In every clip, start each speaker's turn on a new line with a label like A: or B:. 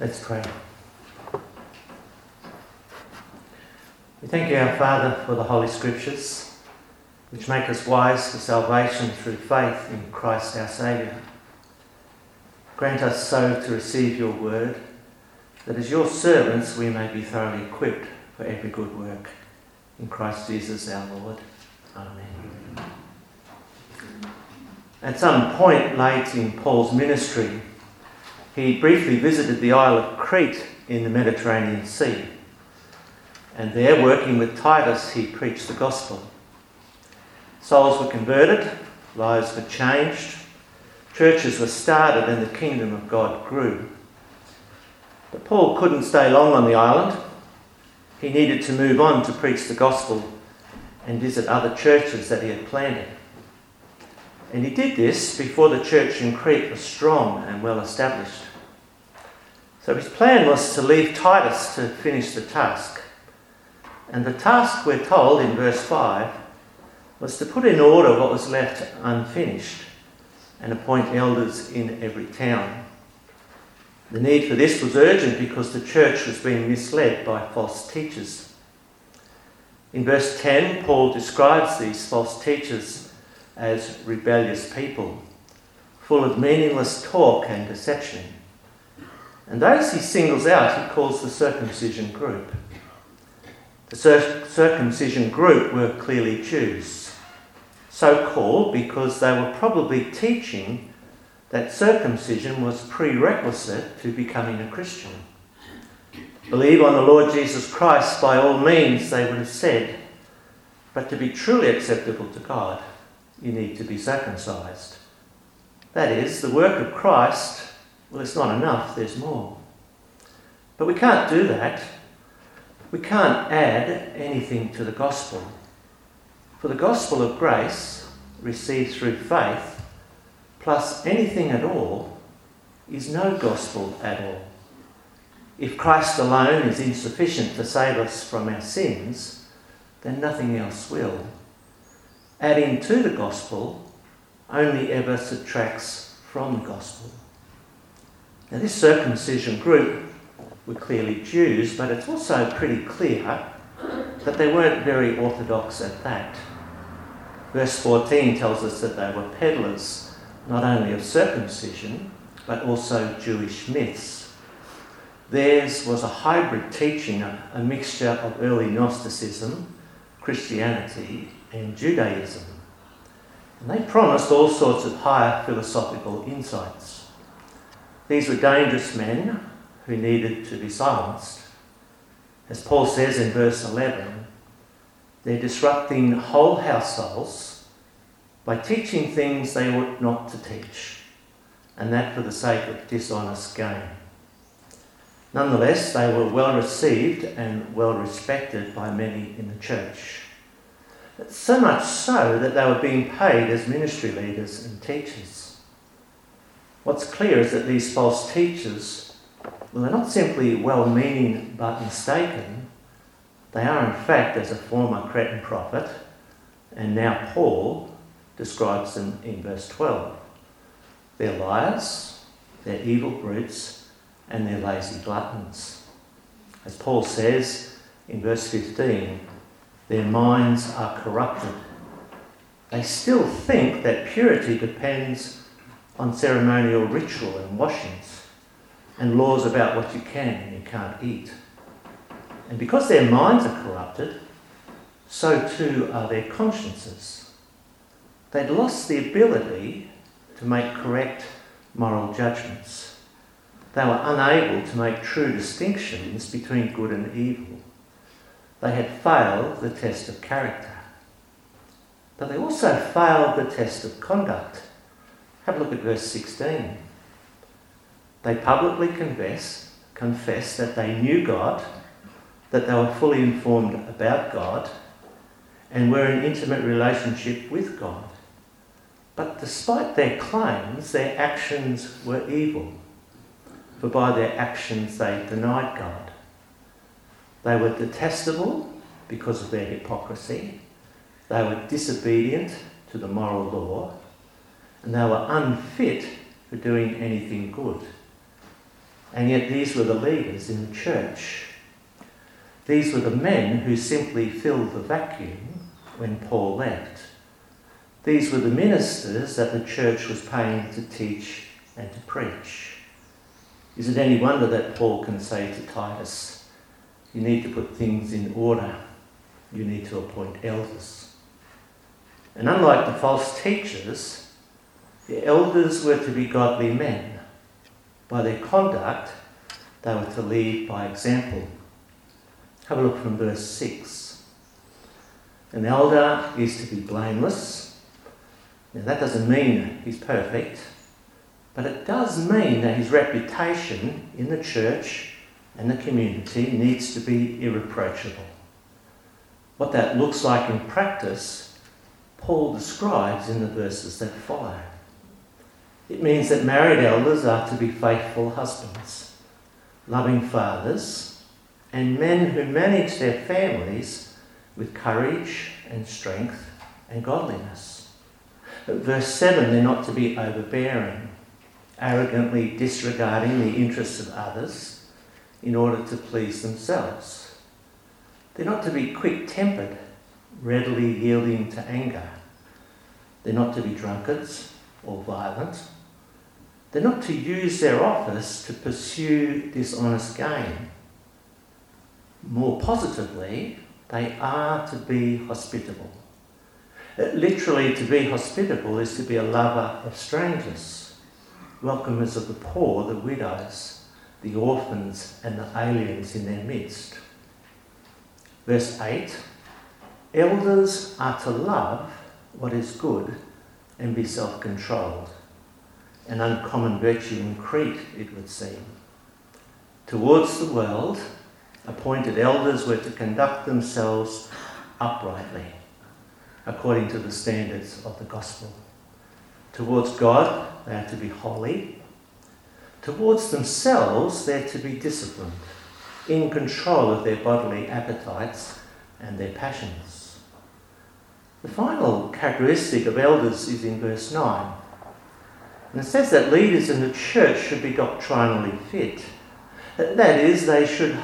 A: Let's pray. We thank you, our Father, for the Holy Scriptures, which make us wise for salvation through faith in Christ our Saviour. Grant us so to receive your word, that as your servants we may be thoroughly equipped for every good work. In Christ Jesus our Lord. Amen. At some point late in Paul's ministry, he briefly visited the Isle of Crete in the Mediterranean Sea. And there, working with Titus, he preached the gospel. Souls were converted, lives were changed, churches were started, and the kingdom of God grew. But Paul couldn't stay long on the island. He needed to move on to preach the gospel and visit other churches that he had planted. And he did this before the church in Crete was strong and well established. So his plan was to leave Titus to finish the task. And the task, we're told in verse 5, was to put in order what was left unfinished and appoint elders in every town. The need for this was urgent because the church was being misled by false teachers. In verse 10, Paul describes these false teachers as rebellious people, full of meaningless talk and deception. And those he singles out, he calls the circumcision group. The circumcision group were clearly Jews, so called because they were probably teaching that circumcision was prerequisite to becoming a Christian. Believe on the Lord Jesus Christ by all means, they would have said, but to be truly acceptable to God, you need to be circumcised. That is, the work of Christ, well, it's not enough, there's more. But we can't do that. We can't add anything to the gospel. For the gospel of grace, received through faith, plus anything at all is no gospel at all. If Christ alone is insufficient to save us from our sins, then nothing else will. Adding to the gospel only ever subtracts from the gospel. Now, this circumcision group were clearly Jews, but it's also pretty clear that they weren't very orthodox at that. Verse 14 tells us that they were peddlers not only of circumcision, but also Jewish myths. Theirs was a hybrid teaching, a, mixture of early Gnosticism, Christianity, and Judaism. And they promised all sorts of higher philosophical insights. These were dangerous men who needed to be silenced. As Paul says in verse 11, they're disrupting whole households by teaching things they ought not to teach, and that for the sake of dishonest gain. Nonetheless, they were well received and well respected by many in the church. So much so that they were being paid as ministry leaders and teachers. What's clear is that these false teachers, well, they're not simply well meaning but mistaken. They are, in fact, as a former Cretan prophet, and now Paul, describes them in verse 12. They're liars, they're evil brutes, and they're lazy gluttons. As Paul says in verse 15, their minds are corrupted. They still think that purity depends on ceremonial ritual and washings and laws about what you can and you can't eat. And because their minds are corrupted, so too are their consciences. They'd lost the ability to make correct moral judgments. They were unable to make true distinctions between good and evil. They had failed the test of character. But they also failed the test of conduct. Have a look at verse 16. They publicly confess, confess that they knew God, that they were fully informed about God, and were in intimate relationship with God. But despite their claims, their actions were evil, for by their actions they denied God. They were detestable because of their hypocrisy, they were disobedient to the moral law, and they were unfit for doing anything good. And yet these were the leaders in the church. These were the men who simply filled the vacuum when Paul left. These were the ministers that the church was paying to teach and to preach. Is it any wonder that Paul can say to Titus, You need to put things in order, you need to appoint elders? And unlike the false teachers, the elders were to be godly men. By their conduct, they were to lead by example. Have a look from verse 6. An elder is to be blameless. Now, that doesn't mean he's perfect, but it does mean that his reputation in the church and the community needs to be irreproachable. What that looks like in practice, Paul describes in the verses that follow. It means that married elders are to be faithful husbands, loving fathers, and men who manage their families with courage and strength and godliness. At verse 7, they're not to be overbearing, arrogantly disregarding the interests of others in order to please themselves. They're not to be quick tempered, readily yielding to anger. They're not to be drunkards or violent. They're not to use their office to pursue dishonest gain more positively, they are to be hospitable. Uh, literally, to be hospitable is to be a lover of strangers, welcomers of the poor, the widows, the orphans, and the aliens in their midst. Verse 8 Elders are to love what is good and be self controlled, an uncommon virtue in Crete, it would seem. Towards the world, appointed elders were to conduct themselves uprightly, according to the standards of the gospel. Towards God, they are to be holy. Towards themselves, they're to be disciplined, in control of their bodily appetites and their passions. The final characteristic of elders is in verse 9. And it says that leaders in the church should be doctrinally fit. That is, they should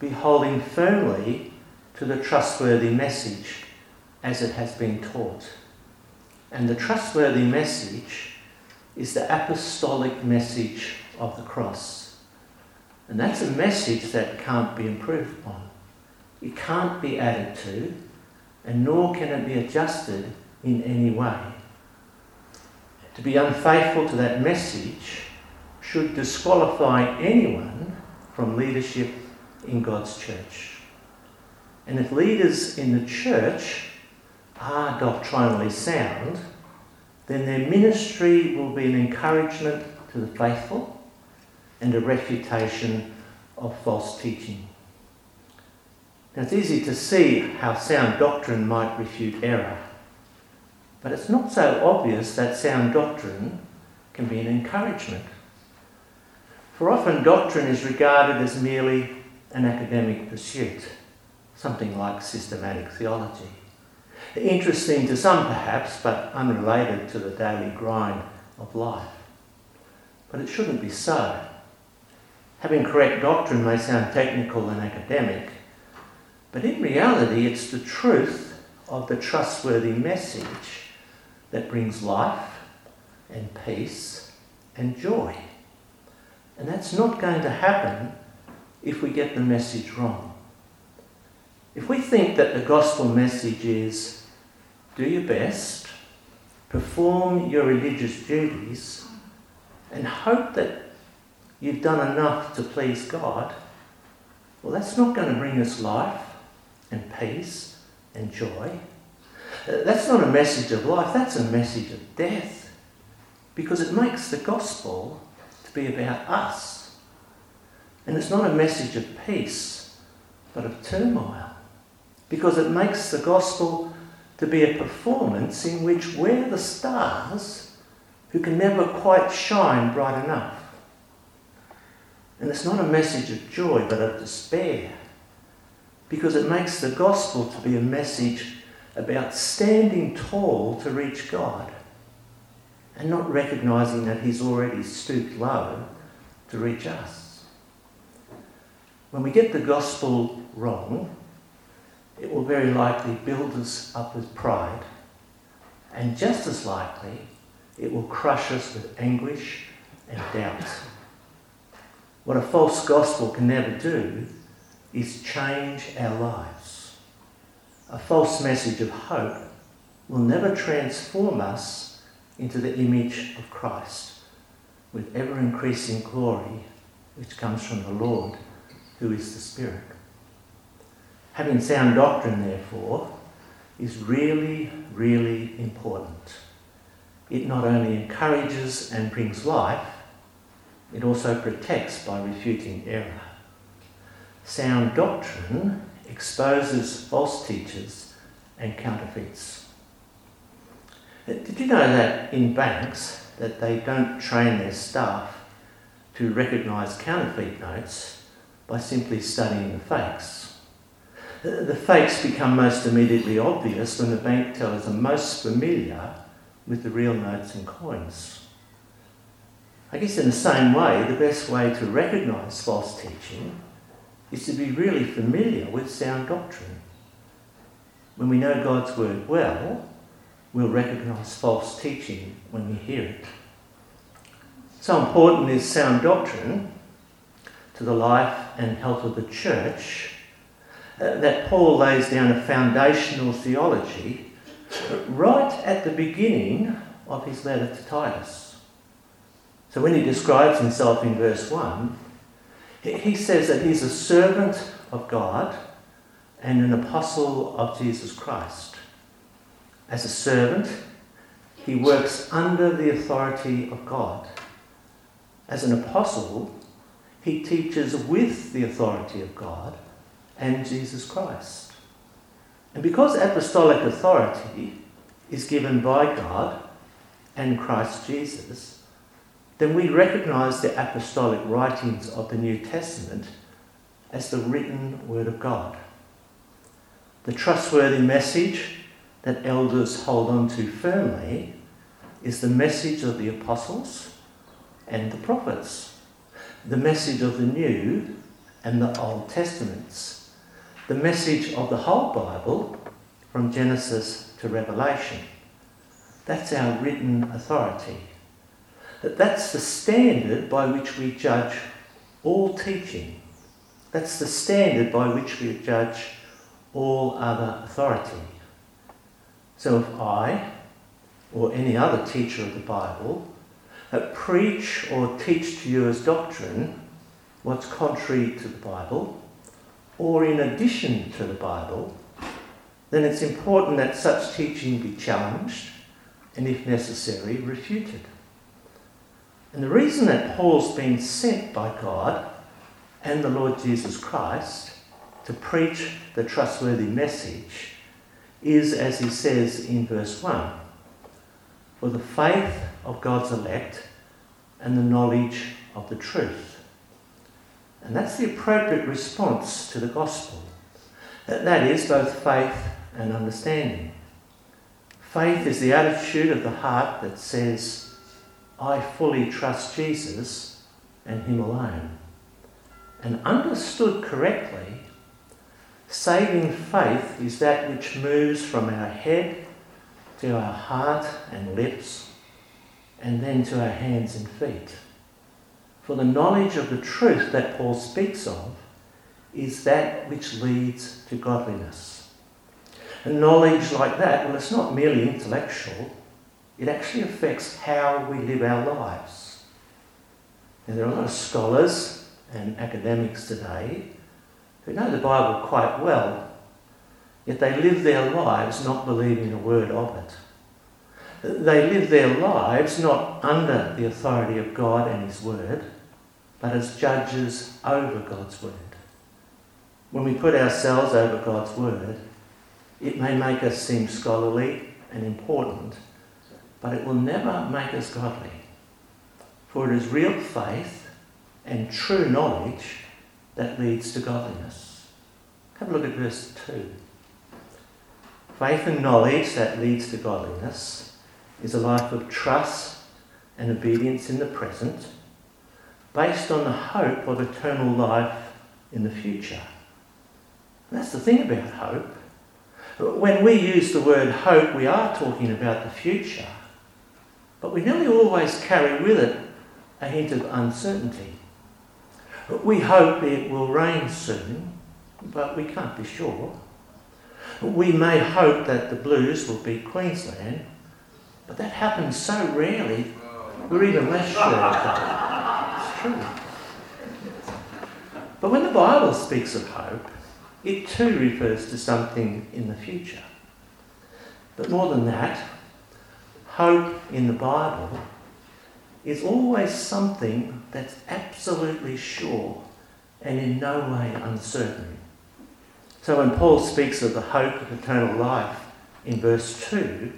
A: be holding firmly to the trustworthy message as it has been taught. And the trustworthy message is the apostolic message of the cross. And that's a message that can't be improved upon. It can't be added to, and nor can it be adjusted in any way. To be unfaithful to that message should disqualify anyone from leadership in God's church. And if leaders in the church are doctrinally sound, then their ministry will be an encouragement to the faithful and a refutation of false teaching. Now, it's easy to see how sound doctrine might refute error, but it's not so obvious that sound doctrine can be an encouragement. For often, doctrine is regarded as merely an academic pursuit, something like systematic theology. Interesting to some, perhaps, but unrelated to the daily grind of life. But it shouldn't be so. Having correct doctrine may sound technical and academic, but in reality, it's the truth of the trustworthy message that brings life and peace and joy. And that's not going to happen if we get the message wrong. If we think that the gospel message is do your best, perform your religious duties, and hope that you've done enough to please God, well, that's not going to bring us life and peace and joy. Uh, that's not a message of life, that's a message of death. Because it makes the gospel to be about us and it's not a message of peace, but of turmoil. Because it makes the gospel to be a performance in which we're the stars who can never quite shine bright enough. And it's not a message of joy, but of despair. Because it makes the gospel to be a message about standing tall to reach God and not recognizing that He's already stooped low to reach us. when we get the gospel wrong, it will very likely build us up with pride, and just as likely, it will crush us with anguish and doubt. What a false gospel can never do is change our lives. A false message of hope will never transform us into the image of Christ with ever increasing glory which comes from the Lord, who is the Spirit. Having sound doctrine, therefore, is really, really important. It not only encourages and brings life, it also protects by refuting error. Sound doctrine exposes false teachers and counterfeits. Uh, did you know that in banks that they don't train their staff to recognise counterfeit notes by simply studying the fakes? Uh, the fakes become most immediately obvious when the bank tellers are most familiar with the real notes and coins. I guess in the same way, the best way to recognise false teaching is to be really familiar with sound doctrine. When we know God's word well, we'll recognise false teaching when we hear it. So important is sound doctrine to the life and health of the church uh, that Paul lays down a foundational theology right at the beginning of his letter to Titus. So when he describes himself in verse 1, he says that he's a servant of God and an apostle of Jesus Christ. As a servant, he works under the authority of God. As an apostle, he teaches with the authority of God and Jesus Christ. And because apostolic authority is given by God and Christ Jesus, then we recognize the apostolic writings of the New Testament as the written Word of God. The trustworthy message that elders hold on to firmly is the message of the apostles and the prophets, the message of the New and the Old Testaments, the message of the whole Bible from Genesis to Revelation. That's our written authority that that's the standard by which we judge all teaching. That's the standard by which we judge all other authority. So if I or any other teacher of the Bible preach or teach to you as doctrine what's contrary to the Bible or in addition to the Bible, then it's important that such teaching be challenged and, if necessary, refuted. And the reason that Paul's been sent by God and the Lord Jesus Christ to preach the trustworthy message is, as he says in verse 1, for the faith of God's elect and the knowledge of the truth. And that's the appropriate response to the gospel. That is both faith and understanding. Faith is the attitude of the heart that says, I fully trust Jesus and Him alone. And understood correctly, saving faith is that which moves from our head to our heart and lips, and then to our hands and feet. For the knowledge of the truth that Paul speaks of is that which leads to godliness. And knowledge like that, well, it's not merely intellectual, it actually affects how we live our lives. And there are a lot of scholars and academics today who know the Bible quite well, yet they live their lives not believing a word of it. They live their lives not under the authority of God and His Word, but as judges over God's Word. When we put ourselves over God's Word, it may make us seem scholarly and important, but it will never make us godly. For it is real faith and true knowledge that leads to godliness. Have a look at verse 2. Faith and knowledge that leads to godliness is a life of trust and obedience in the present, based on the hope of eternal life in the future. And that's the thing about hope. When we use the word hope, we are talking about the future, but we nearly always carry with it a hint of uncertainty. We hope it will rain soon, but we can't be sure. We may hope that the Blues will beat Queensland, but that happens so rarely, we're even less sure of that. It's true. But when the Bible speaks of hope, it too refers to something in the future. But more than that, hope in the Bible is always something that's absolutely sure and in no way uncertain. So when Paul speaks of the hope of eternal life in verse 2,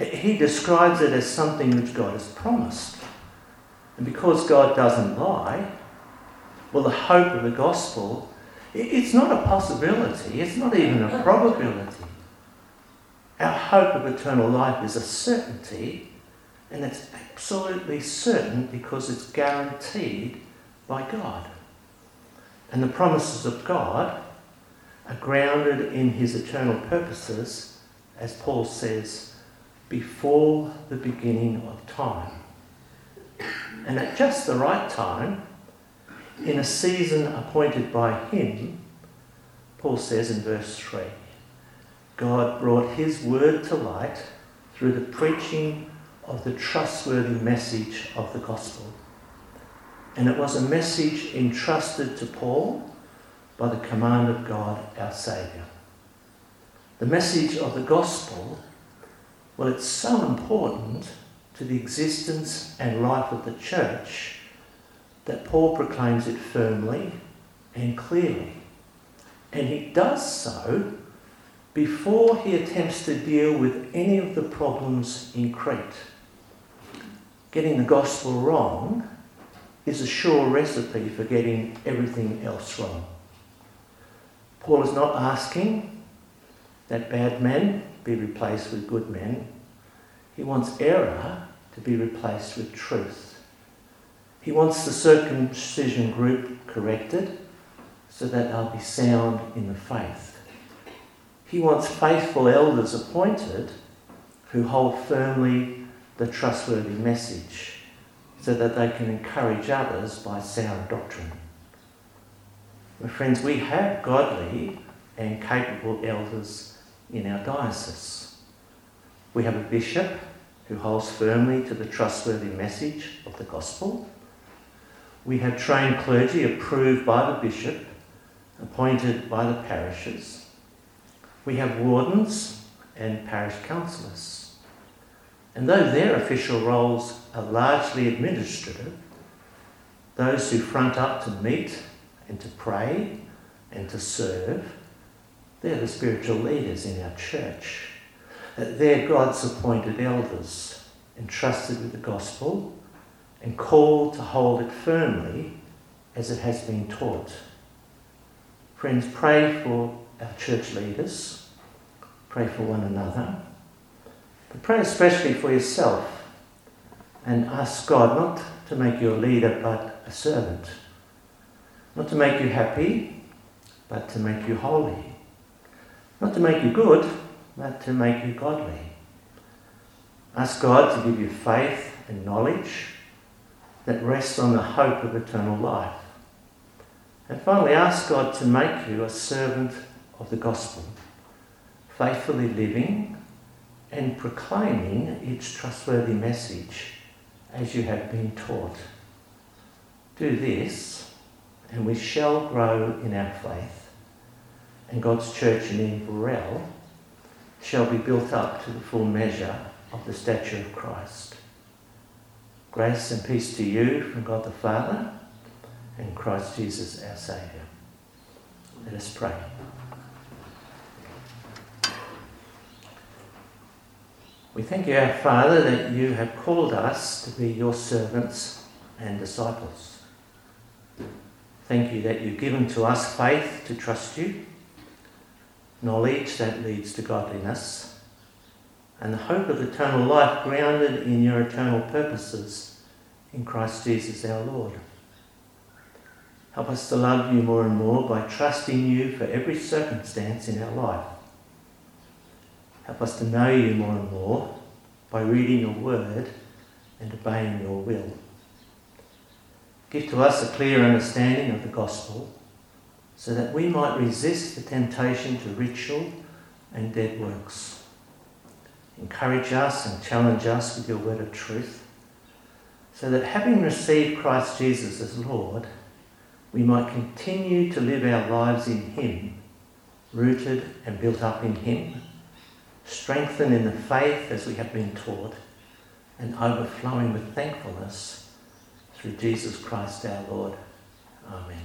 A: he describes it as something which God has promised. And because God doesn't lie, well, the hope of the gospel, it's not a possibility, it's not even a probability. Our hope of eternal life is a certainty, and it's absolutely certain because it's guaranteed by God. And the promises of God are grounded in his eternal purposes, as Paul says, before the beginning of time. And at just the right time, in a season appointed by him, Paul says in verse 3 God brought his word to light through the preaching of the trustworthy message of the gospel. And it was a message entrusted to Paul by the command of God our Saviour. The message of the gospel, well, it's so important to the existence and life of the church that Paul proclaims it firmly and clearly. And he does so before he attempts to deal with any of the problems in Crete. Getting the gospel wrong is a sure recipe for getting everything else wrong. Paul is not asking that bad men be replaced with good men. He wants error to be replaced with truth. He wants the circumcision group corrected so that they'll be sound in the faith. He wants faithful elders appointed who hold firmly the trustworthy message so that they can encourage others by sound doctrine. My friends, we have godly and capable elders in our diocese. We have a bishop who holds firmly to the trustworthy message of the gospel. We have trained clergy approved by the bishop, appointed by the parishes. We have wardens and parish councillors. And though their official roles are largely administrative, those who front up to meet and to pray and to serve, they're the spiritual leaders in our church. Uh, they're God's appointed elders, entrusted with the gospel and called to hold it firmly as it has been taught. Friends, pray for our church leaders, pray for one another, but pray especially for yourself and ask God not to make you a leader but a servant, not to make you happy but to make you holy, not to make you good but to make you godly. Ask God to give you faith and knowledge that rests on the hope of eternal life. And finally, ask God to make you a servant of the gospel, faithfully living and proclaiming its trustworthy message as you have been taught. Do this, and we shall grow in our faith, and God's church in Inverell shall be built up to the full measure of the stature of Christ. Grace and peace to you from God the Father and Christ Jesus our Saviour. Let us pray. We thank you, our Father, that you have called us to be your servants and disciples. Thank you that you've given to us faith to trust you, knowledge that leads to godliness, and the hope of eternal life grounded in your eternal purposes in Christ Jesus our Lord. Help us to love you more and more by trusting you for every circumstance in our life. Help us to know you more and more by reading your word and obeying your will. Give to us a clear understanding of the gospel so that we might resist the temptation to ritual and dead works. Encourage us and challenge us with your word of truth so that having received Christ Jesus as Lord, we might continue to live our lives in Him, rooted and built up in Him, strengthened in the faith as we have been taught, and overflowing with thankfulness through Jesus Christ our Lord. Amen.